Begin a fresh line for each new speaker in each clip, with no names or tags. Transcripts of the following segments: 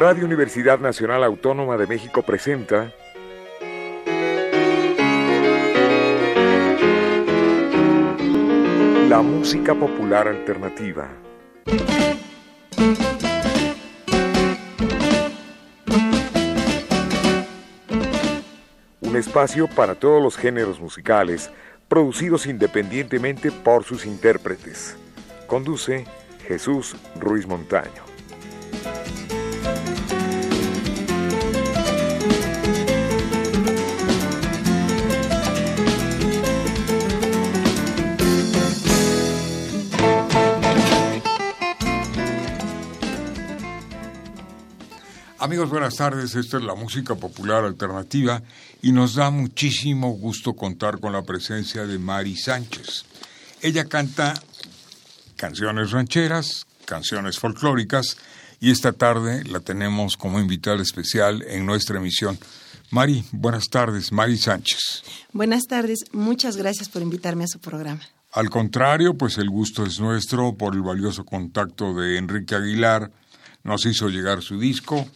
Radio Universidad Nacional Autónoma de México presenta La música popular alternativa. Un espacio para todos los géneros musicales, producidos independientemente por sus intérpretes. Conduce Jesús Ruiz Montaño.
Amigos, buenas tardes. Esta es la música popular alternativa y nos da muchísimo gusto contar con la presencia de Mari Sánchez. Ella canta canciones rancheras, canciones folclóricas y esta tarde la tenemos como invitada especial en nuestra emisión. Mari, buenas tardes. Mari Sánchez.
Buenas tardes. Muchas gracias por invitarme a su programa.
Al contrario, pues el gusto es nuestro por el valioso contacto de Enrique Aguilar. Nos hizo llegar su disco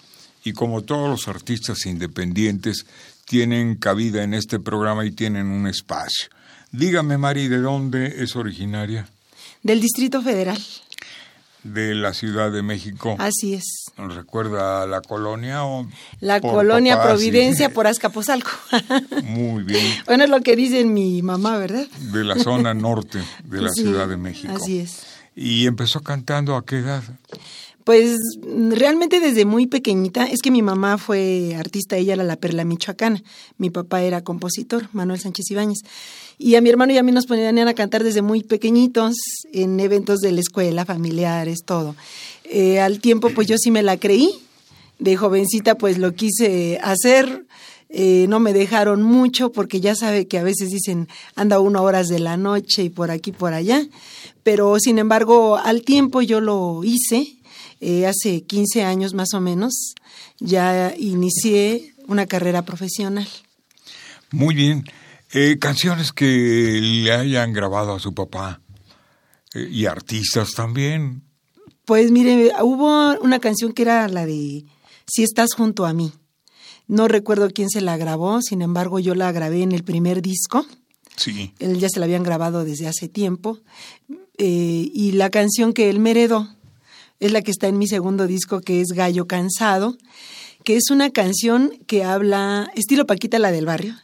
y como todos los artistas independientes tienen cabida en este programa y tienen un espacio. Dígame, Mari, ¿de dónde es originaria?
Del Distrito Federal.
De la Ciudad de México.
Así es.
¿Nos recuerda a la colonia o
La colonia Providencia por Azcapotzalco.
Muy bien.
Bueno, es lo que dice mi mamá, ¿verdad?
De la zona norte de la
Sí,
Ciudad de México.
Así es.
¿Y empezó cantando a qué edad?
Pues realmente desde muy pequeñita, es que mi mamá fue artista, ella era la Perla Michoacana, mi papá era compositor, Manuel Sánchez Ibáñez, y a mi hermano y a mí nos ponían a cantar desde muy pequeñitos en eventos de la escuela, familiares, todo. Eh, al tiempo pues yo sí me la creí, de jovencita pues lo quise hacer, eh, no me dejaron mucho porque ya sabe que a veces dicen anda uno a horas de la noche y por aquí por allá, pero sin embargo al tiempo yo lo hice, eh, hace 15 años más o menos, ya inicié una carrera profesional.
Muy bien. Eh, canciones que le hayan grabado a su papá eh, y artistas también.
Pues mire, hubo una canción que era la de Si estás junto a mí. No recuerdo quién se la grabó, sin embargo yo la grabé en el primer disco.
Sí.
Él ya se la habían grabado desde hace tiempo. Eh, y la canción que él me heredó es la que está en mi segundo disco, que es Gallo Cansado, que es una canción que habla, estilo Paquita la del barrio,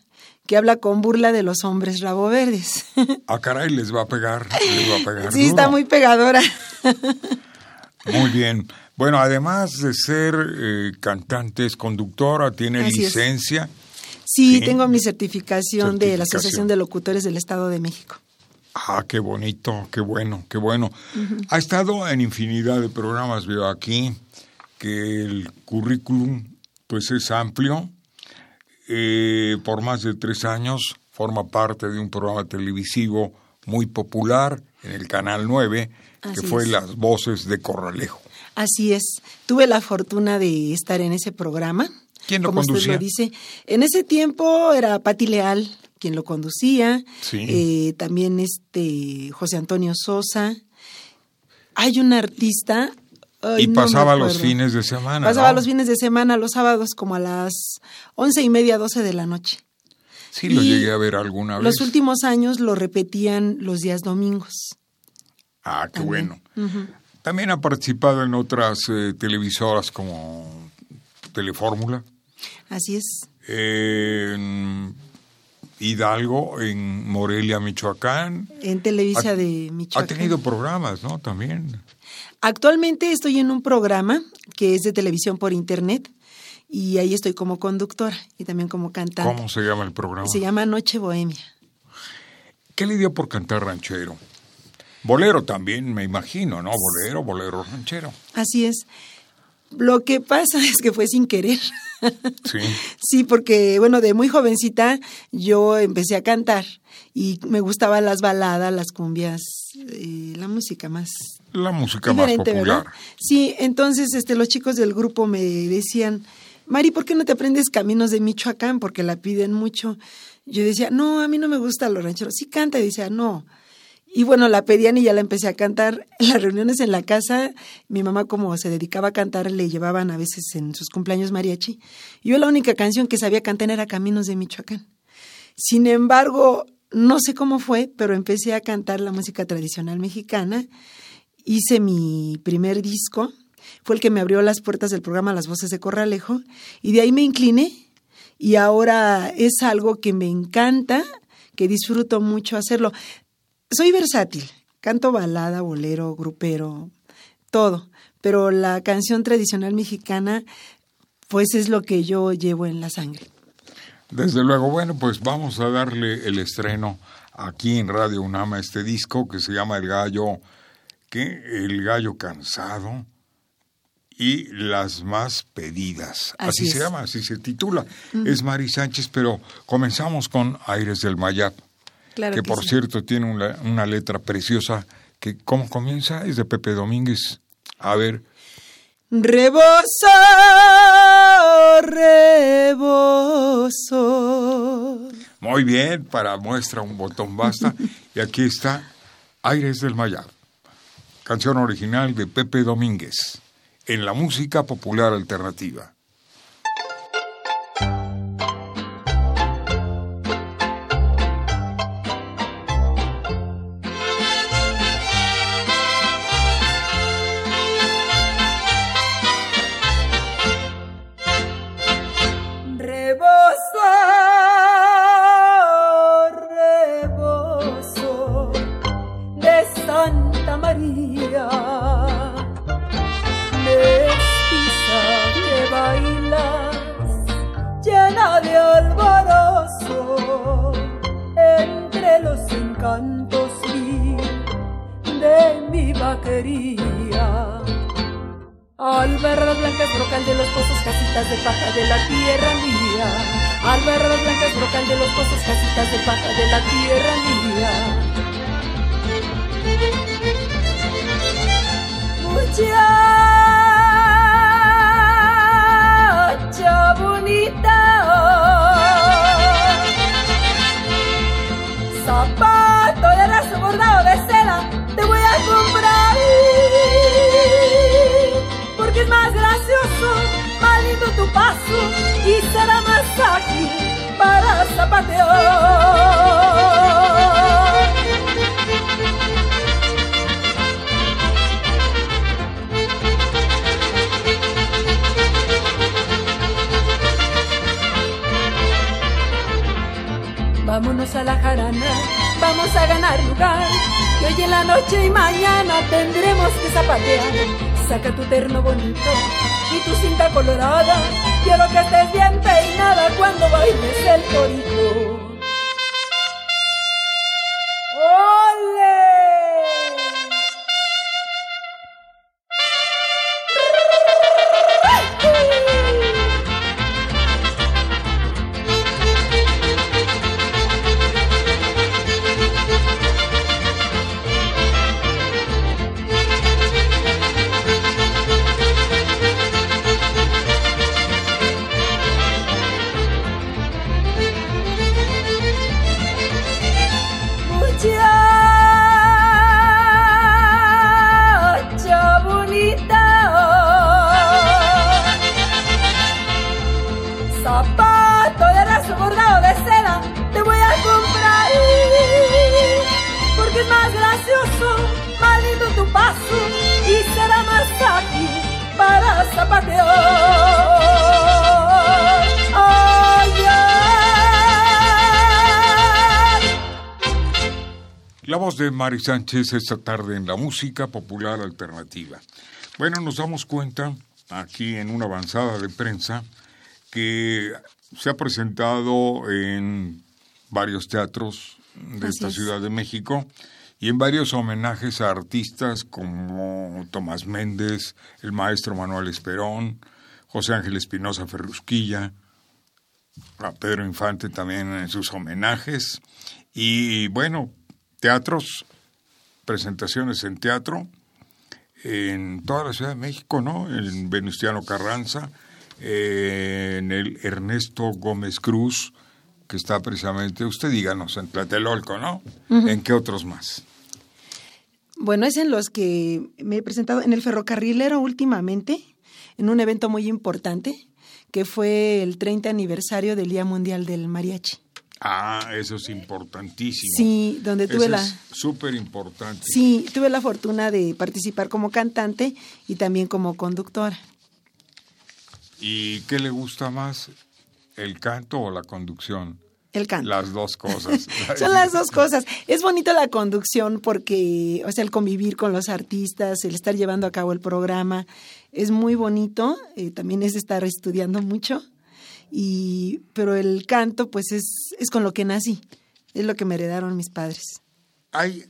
que habla con burla de los hombres rabo verdes.
Ah, caray, les va a pegar. Les va a pegar.
sí, está muy pegadora.
Muy bien. Bueno, además de ser eh, cantante, es conductora, tiene
Así es.
licencia.
Sí,
Sí.
tengo mi certificación, de la. Asociación de Locutores del Estado de México.
Ah, qué bonito, qué bueno, qué bueno. Ha estado en infinidad de programas, veo aquí, que el currículum pues es amplio. Eh, por más de tres años forma parte de un programa televisivo muy popular en el Canal 9, que fue
es.
Las Voces de Corralejo.
Así es. Tuve la fortuna de estar en ese programa.
¿Quién lo
como usted lo dice. En ese tiempo era Pati Leal quien lo conducía.
Sí.
Eh, también este José Antonio Sosa. Hay un artista. ay,
y
no
pasaba los fines de semana.
Pasaba
¿no?
los fines de semana, los sábados, como a las once y media, doce de la noche.
Sí, lo
y
llegué a ver alguna vez.
Los últimos años lo repetían los días domingos.
Ah, qué
También.
bueno. También ha participado en otras eh, televisoras como Telefórmula,
Así es.
en Hidalgo, en Morelia, Michoacán.
En Televisa
Ha-
de
Ha
Michoacán.
tenido programas, ¿no? También.
Actualmente estoy en un programa que es de televisión por internet y ahí estoy como conductora y también como cantante.
¿Cómo se llama el programa?
Se llama Noche Bohemia.
¿Qué le dio por cantar ranchero? Bolero también, me imagino, ¿no? Bolero, bolero ranchero.
Así es. Lo que pasa es que fue sin querer.
Sí.
Sí, porque bueno, de muy jovencita yo empecé a cantar y me gustaban las baladas, las cumbias, eh, la música más
La música más popular.
¿verdad? Sí, entonces este, los chicos del grupo me decían, Mari, ¿por qué no te aprendes Caminos de Michoacán? Porque la piden mucho. Yo decía, no, a mí no me gusta los rancheros. Sí canta y decía, no. Y bueno, la pedían y ya la empecé a cantar. Las reuniones en la casa, mi mamá como se dedicaba a cantar, le llevaban a veces en sus cumpleaños mariachi. Yo la única canción que sabía cantar era Caminos de Michoacán. Sin embargo, no sé cómo fue, pero empecé a cantar la música tradicional mexicana. Hice mi primer disco, fue el que me abrió las puertas del programa Las Voces de Corralejo, y de ahí me incliné. Y ahora es algo que me encanta, que disfruto mucho hacerlo. Soy versátil, canto balada, bolero, grupero, todo, pero la canción tradicional mexicana, pues es lo que yo llevo en la sangre.
Desde luego, bueno, pues vamos a darle el estreno aquí en Radio Unama este disco que se llama El Gallo, que El Gallo Cansado y las más pedidas. Así, se llama, así se titula. Es Mari Sánchez, pero comenzamos con Aires del Mayap, que, por cierto tiene una, una, letra preciosa que ¿cómo comienza? Es de Pepe Domínguez. A ver.
Reboso, reboso.
Muy bien, para muestra un botón basta. y aquí está Aires del Mayab, canción original de Pepe Domínguez, en la música popular alternativa.
zapato de raso bordado de seda te voy a comprar porque es más gracioso, más lindo tu paso y será más ágil para zapatear. Vámonos a la jarana, vamos a ganar lugar. Que hoy en la noche y mañana tendremos que zapatear. Saca tu terno bonito y tu cinta colorada. Quiero que estés bien peinada cuando bailes el torito.
Mari Sánchez esta tarde en la música popular alternativa. Bueno, nos damos cuenta aquí en una avanzada de prensa que se ha presentado en varios teatros de esta Ciudad de México y en varios homenajes a artistas como Tomás Méndez, el maestro Manuel Esperón, José Ángel Espinosa Ferrusquilla, a Pedro Infante también en sus homenajes. Y bueno, teatros presentaciones en teatro en toda la Ciudad de México, ¿no? En Venustiano Carranza, en el Ernesto Gómez Cruz, que está precisamente, usted díganos, en Tlatelolco, ¿no? ¿En qué otros más?
Bueno, es en los que me he presentado en el ferrocarrilero últimamente, en un evento muy importante, que fue el 30 aniversario del Día Mundial del Mariachi.
Ah, eso es importantísimo.
Sí, donde tuve
Eso
la...
es súper importante.
Sí, tuve la fortuna de participar como cantante y también como conductora.
¿Y qué le gusta más, el canto o la conducción?
El canto.
Las dos cosas.
Son las dos cosas. Es bonito la conducción porque, o sea, el convivir con los artistas, el estar llevando a cabo el programa, es muy bonito. eh, también es estar estudiando mucho. Y, pero el canto, pues es, es con lo que nací. Es lo que me heredaron mis padres.
Hay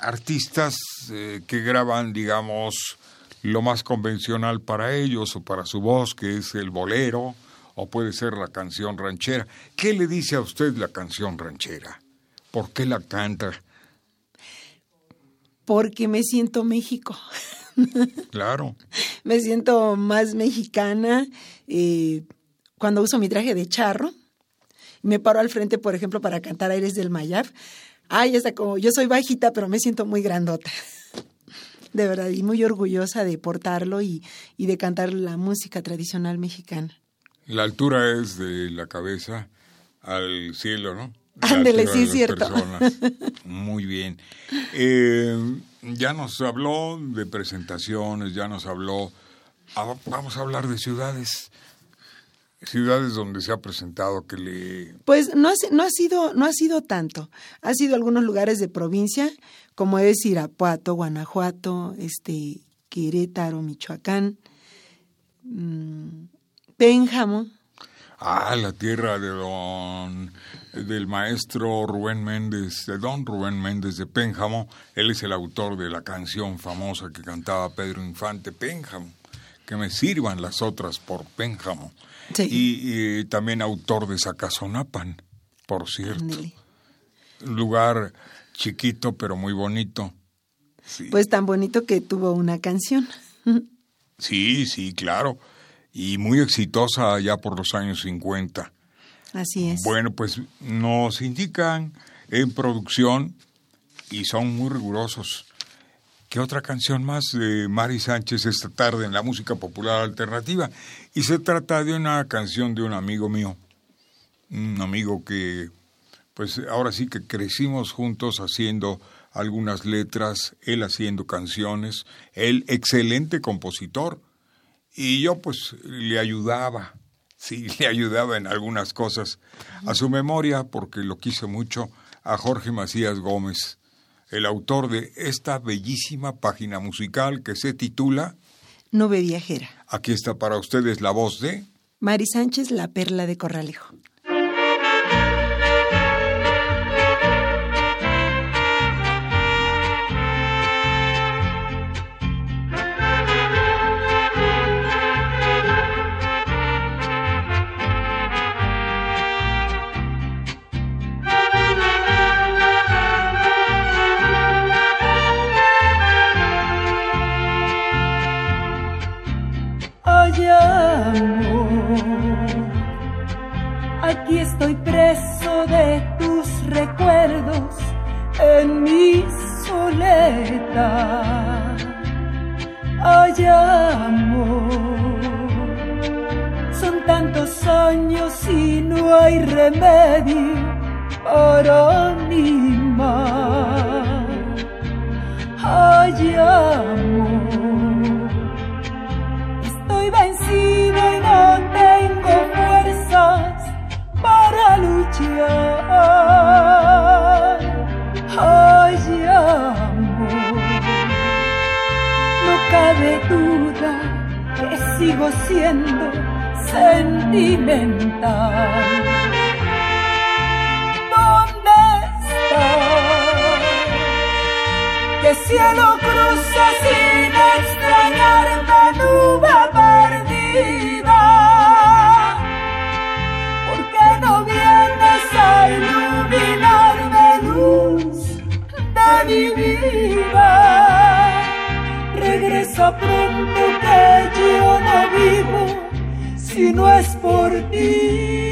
artistas eh, que graban, digamos, lo más convencional para ellos o para su voz, que es el bolero, o puede ser la canción ranchera. ¿Qué le dice a usted la canción ranchera? ¿Por qué la canta?
Porque me siento México.
Claro.
me siento más mexicana eh, cuando uso mi traje de charro. Me paro al frente, por ejemplo, para cantar Aires del Mayab. Ay, hasta como yo soy bajita, pero me siento muy grandota. De verdad, y muy orgullosa de portarlo y, y de cantar la música tradicional mexicana.
La altura es de la cabeza al cielo, ¿no?
Ándele, sí, es cierto.
personas. Muy bien. Eh, ya nos habló de presentaciones, ya nos habló. Ah, vamos a hablar de ciudades. Ciudades donde se ha presentado que le.
Pues no ha, no ha sido, no ha sido tanto. Ha sido algunos lugares de provincia, como es Irapuato, Guanajuato, este, Querétaro, Michoacán, mm, Pénjamo.
Ah, la tierra de don. del maestro Rubén Méndez, de don Rubén Méndez de Pénjamo. Él es el autor de la canción famosa que cantaba Pedro Infante, Pénjamo. Que me sirvan las otras por Pénjamo.
Sí.
Y, y también autor de Zacazonapan, por cierto.
Ándele.
Un lugar chiquito pero muy bonito. Sí,
Pues tan bonito que tuvo una canción.
sí, sí, claro. Y muy exitosa ya por los años 50.
Así es.
Bueno, pues nos indican en producción y son muy rigurosos. ¿Qué otra canción más de Mari Sánchez esta tarde en la música popular alternativa? Y se trata de una canción de un amigo mío, un amigo que, pues ahora sí que crecimos juntos haciendo algunas letras, él haciendo canciones, él excelente compositor, y yo pues le ayudaba, sí, le ayudaba en algunas cosas a su memoria, porque lo quise mucho, a Jorge Macías Gómez, el autor de esta bellísima página musical que se titula,
Nube viajera.
aquí está para ustedes la voz de...
Mari Sánchez, la perla de Corralejo.
Soledad. Ay, amor, son tantos años y no hay remedio para siendo sentimental. ¿Dónde estás? que cielo cruza sin extrañarme nube perdida. ¿Por qué no vienes a iluminarme luz de mi vida? Regresa pronto si no es por ti.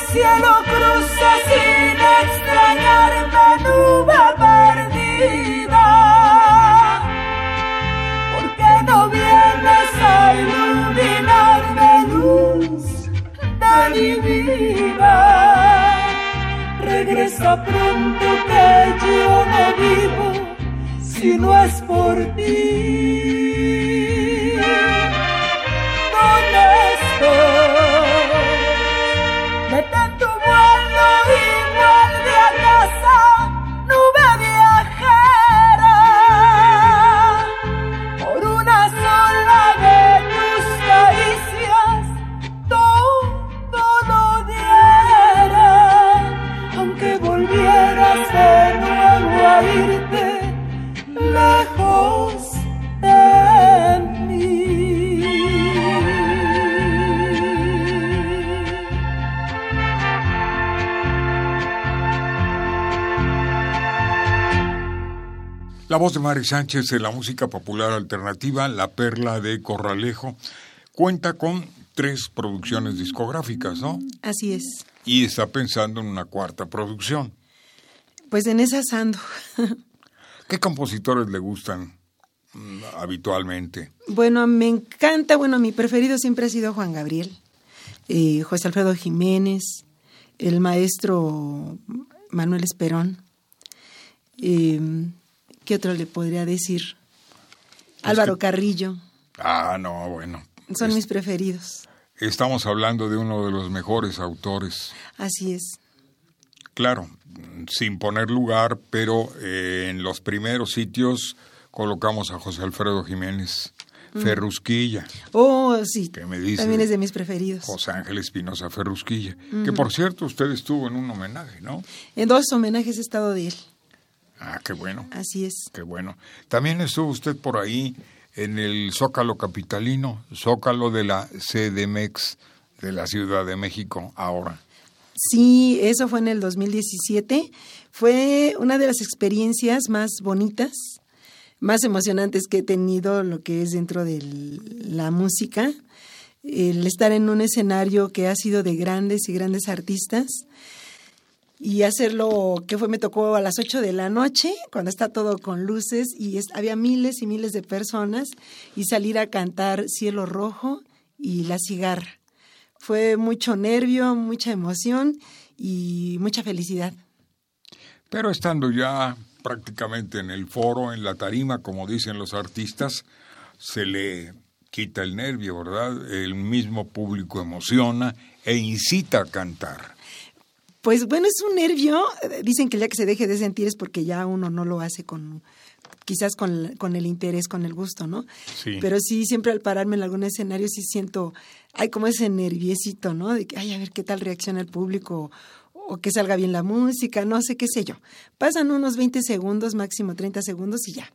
cielo cruza sin extrañarme nube perdida. Porque no vienes a iluminarme luz de mi vida. Regresa pronto que yo no vivo si no es por ti. ¿Dónde estoy?
La voz de Mari Sánchez de la música popular alternativa, La Perla de Corralejo, cuenta con tres producciones discográficas, ¿no?
Así es.
Y está pensando en una cuarta producción.
Pues en esas ando.
¿Qué compositores le gustan mm, habitualmente?
Bueno, me encanta, bueno, mi preferido siempre ha sido Juan Gabriel, eh, José Alfredo Jiménez, el maestro Manuel Esperón. Eh, ¿Qué otro le podría decir? Álvaro Carrillo.
Ah, no, bueno.
Son mis preferidos.
Estamos hablando de uno de los mejores autores.
Así es.
Claro, sin poner lugar, pero eh, en los primeros sitios colocamos a José Alfredo Jiménez. Ferrusquilla.
Oh, sí.
Que me dice
También es de mis preferidos.
José Ángel Espinosa Ferrusquilla. Que por cierto, usted estuvo en un homenaje, ¿no?
En dos homenajes he estado de él.
Ah, qué bueno.
Así es.
Qué bueno. También estuvo usted por ahí en el Zócalo Capitalino, Zócalo de la CDMX de la Ciudad de México ahora.
Sí, eso fue en el 2017. Fue una de las experiencias más bonitas, más emocionantes que he tenido lo que es dentro de la música. El estar en un escenario que ha sido de grandes y grandes artistas y hacerlo, que fue, me tocó a las 8 de la noche, cuando está todo con luces y había miles y miles de personas y salir a cantar Cielo Rojo y La Cigarra. Fue mucho nervio, mucha emoción y mucha felicidad.
Pero estando ya prácticamente en el foro, en la tarima, como dicen los artistas, se le quita el nervio, ¿verdad? El mismo público emociona e incita a cantar.
Pues bueno, es un nervio. Dicen que ya que se deje de sentir es porque ya uno no lo hace con quizás con, con el interés, con el gusto, ¿no?
Sí.
Pero sí, siempre al pararme en algún escenario sí siento, hay como ese nerviecito, ¿no? De que, ay, a ver qué tal reacciona el público o que salga bien la música, no sé qué sé yo. Pasan unos 20 segundos, máximo 30 segundos y ya.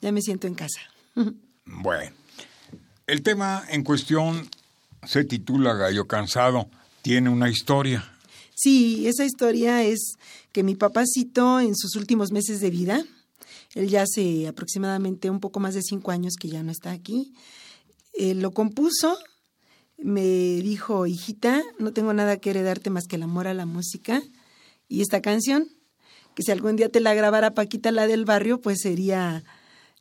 Ya me siento en casa.
Bueno, el tema en cuestión se titula Gallo Cansado. Tiene una historia.
Sí, esa historia es que mi papacito en sus últimos meses de vida, él ya hace aproximadamente un poco más de cinco años que ya no está aquí, eh, lo compuso, me dijo, hijita, no tengo nada que heredarte más que el amor a la música y esta canción, que si algún día te la grabara Paquita, la del barrio, pues sería,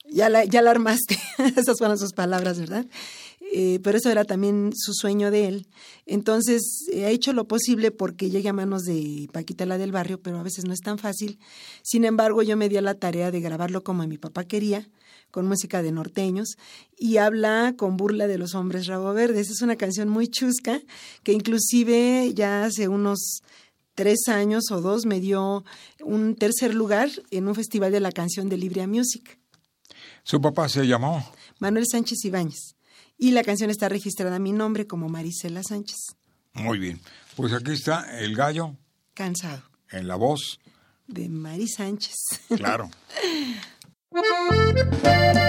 ya la, ya la armaste, esas fueron sus palabras, ¿verdad? Eh, pero eso era también su sueño de él. Entonces, eh, ha hecho lo posible porque llegue a manos de Paquita la del barrio, pero a veces no es tan fácil. Sin embargo, yo me di a la tarea de grabarlo como mi papá quería, con música de norteños, y habla con burla de los hombres rabo verdes. Es una canción muy chusca, que inclusive ya hace unos tres años o dos me dio un tercer lugar en un festival de la canción de Libria Music.
¿Su papá se llamó?
Manuel Sánchez Ibáñez y la canción está registrada a mi nombre como Marisela Sánchez.
Muy bien. Pues aquí está el gallo.
Cansado.
En la voz.
De Mari Sánchez.
Claro.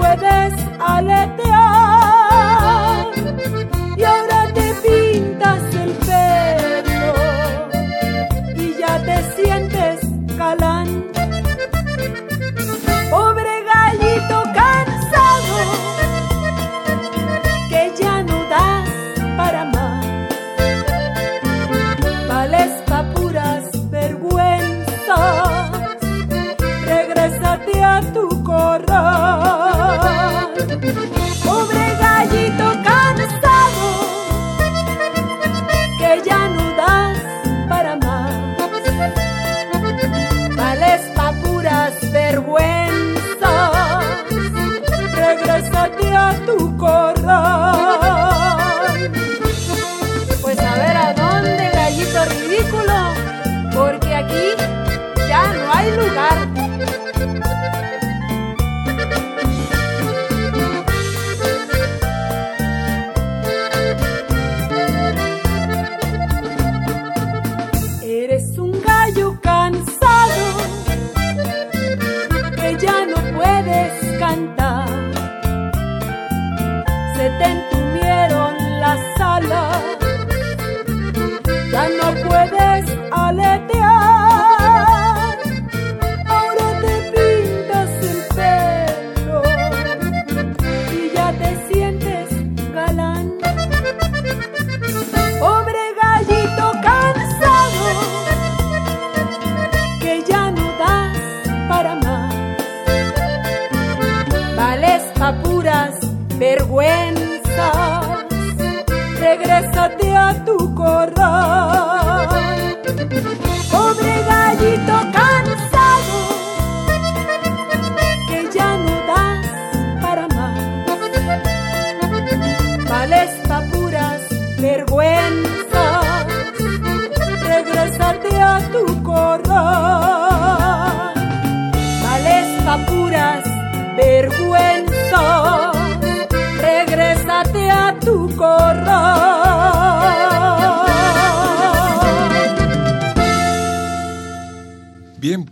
puedes aletear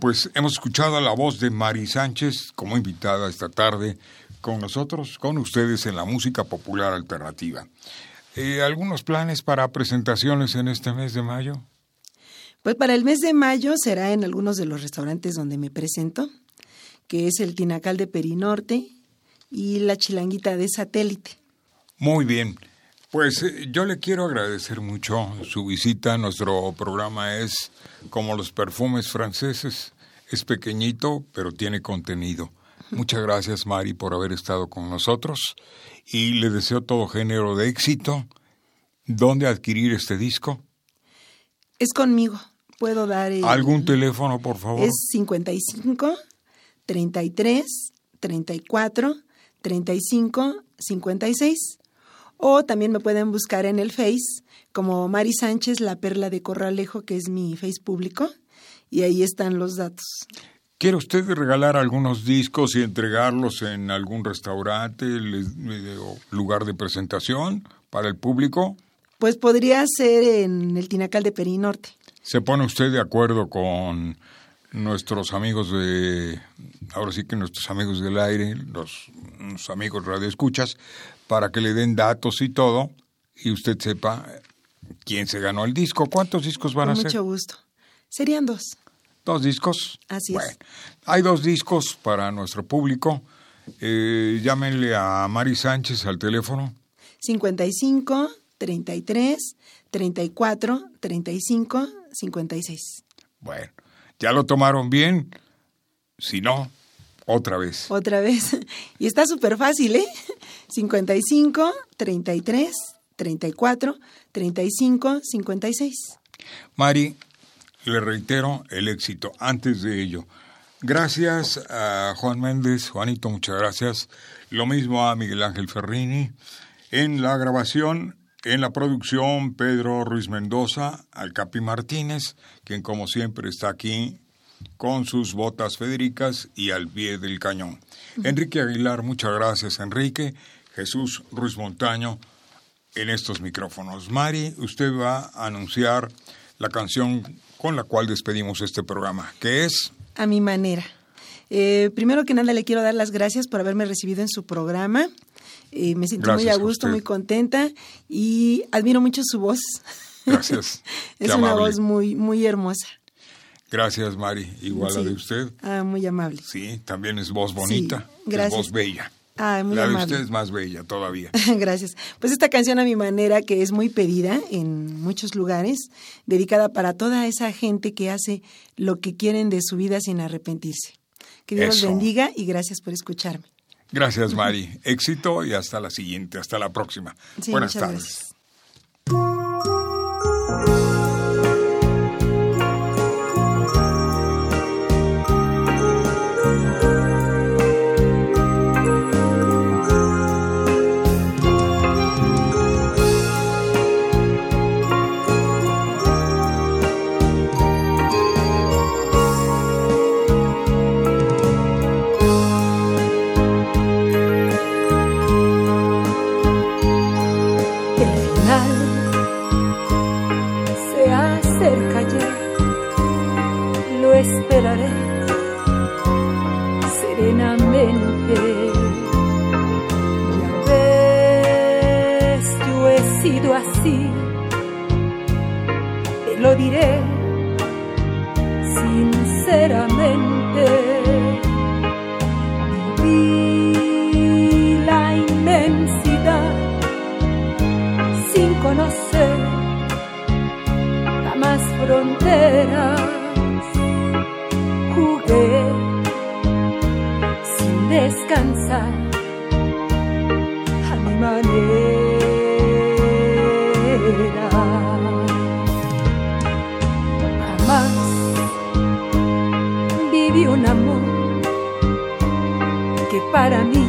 pues
hemos escuchado la voz de Mari Sánchez como invitada esta tarde con nosotros, con ustedes en la música popular alternativa. Eh, ¿Algunos planes para presentaciones en este mes de mayo?
Pues para el mes de mayo será en algunos de los restaurantes donde me presento, que es el Tinacal de Perinorte y la Chilanguita de Satélite.
Muy bien. Pues eh, yo le quiero agradecer mucho su visita. Nuestro programa es como los perfumes franceses. Es pequeñito, pero tiene contenido. Muchas gracias, Mari, por haber estado con nosotros. Y le deseo todo género de éxito. ¿Dónde adquirir este disco?
Es conmigo. Puedo dar el-
¿Algún teléfono, por favor?
Es 55 33 34 35 56. O también me pueden buscar en el Face como Mari Sánchez, la perla de Corralejo, que es mi Face público. Y ahí están los datos.
¿Quiere usted regalar algunos discos y entregarlos en algún restaurante le- o lugar de presentación para el público?
Pues podría ser en el Tinacal de Perinorte.
¿Se pone usted de acuerdo con nuestros amigos de, ahora sí que nuestros amigos del aire, los, los amigos radioescuchas, para que le den datos y todo y usted sepa quién se ganó el disco? ¿Cuántos discos van
Con
a ser?
mucho gusto. Serían dos.
¿Dos discos?
Así es.
Bueno, hay dos discos para nuestro público. Eh, llámenle a Mari Sánchez al teléfono
55 33 34 35 56.
Bueno, ¿ya lo tomaron bien? Si no, otra vez.
Otra vez. Y está súper fácil, ¿eh? 55 33 34 35 56.
Mari, le reitero el éxito. Antes de ello, gracias a Juan Méndez, Juanito, muchas gracias. Lo mismo a Miguel Ángel Ferrini. En la grabación, en la producción, Pedro Ruiz Mendoza, al Capi Martínez, quien como siempre está aquí con sus botas federicas y al pie del cañón. Enrique Aguilar, muchas gracias, Enrique. Jesús Ruiz Montaño en estos micrófonos. Mari, usted va a anunciar la canción con la cual despedimos este programa, que es...
A mi manera. Eh, primero que nada le quiero dar las gracias por haberme recibido en su programa. Eh, me siento muy a gusto, muy contenta y admiro mucho su voz.
Gracias.
es una voz muy, muy hermosa.
Gracias, Mari. Igual la de usted.
Ah, muy amable.
Sí, también es voz bonita. gracias. Es voz bella.
Muy
la
de
usted es más bella todavía.
Gracias. Pues esta canción a mi manera, que es muy pedida en muchos lugares, dedicada para toda esa gente que hace lo que quieren de su vida sin arrepentirse. Que Dios los bendiga y gracias por escucharme.
Gracias, Mari. Éxito y hasta la siguiente, hasta la próxima. Buenas tardes.
jamás fronteras. Jugué sin descansar a mi manera. Jamás viví un amor que para mí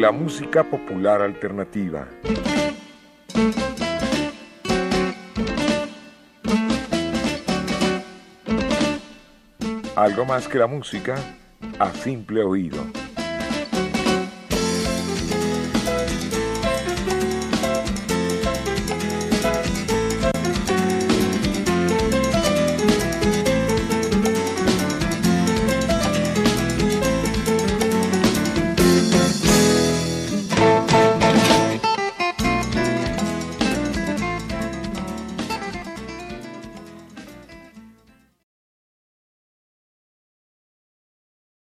La música popular alternativa. Algo más que la música a simple oído.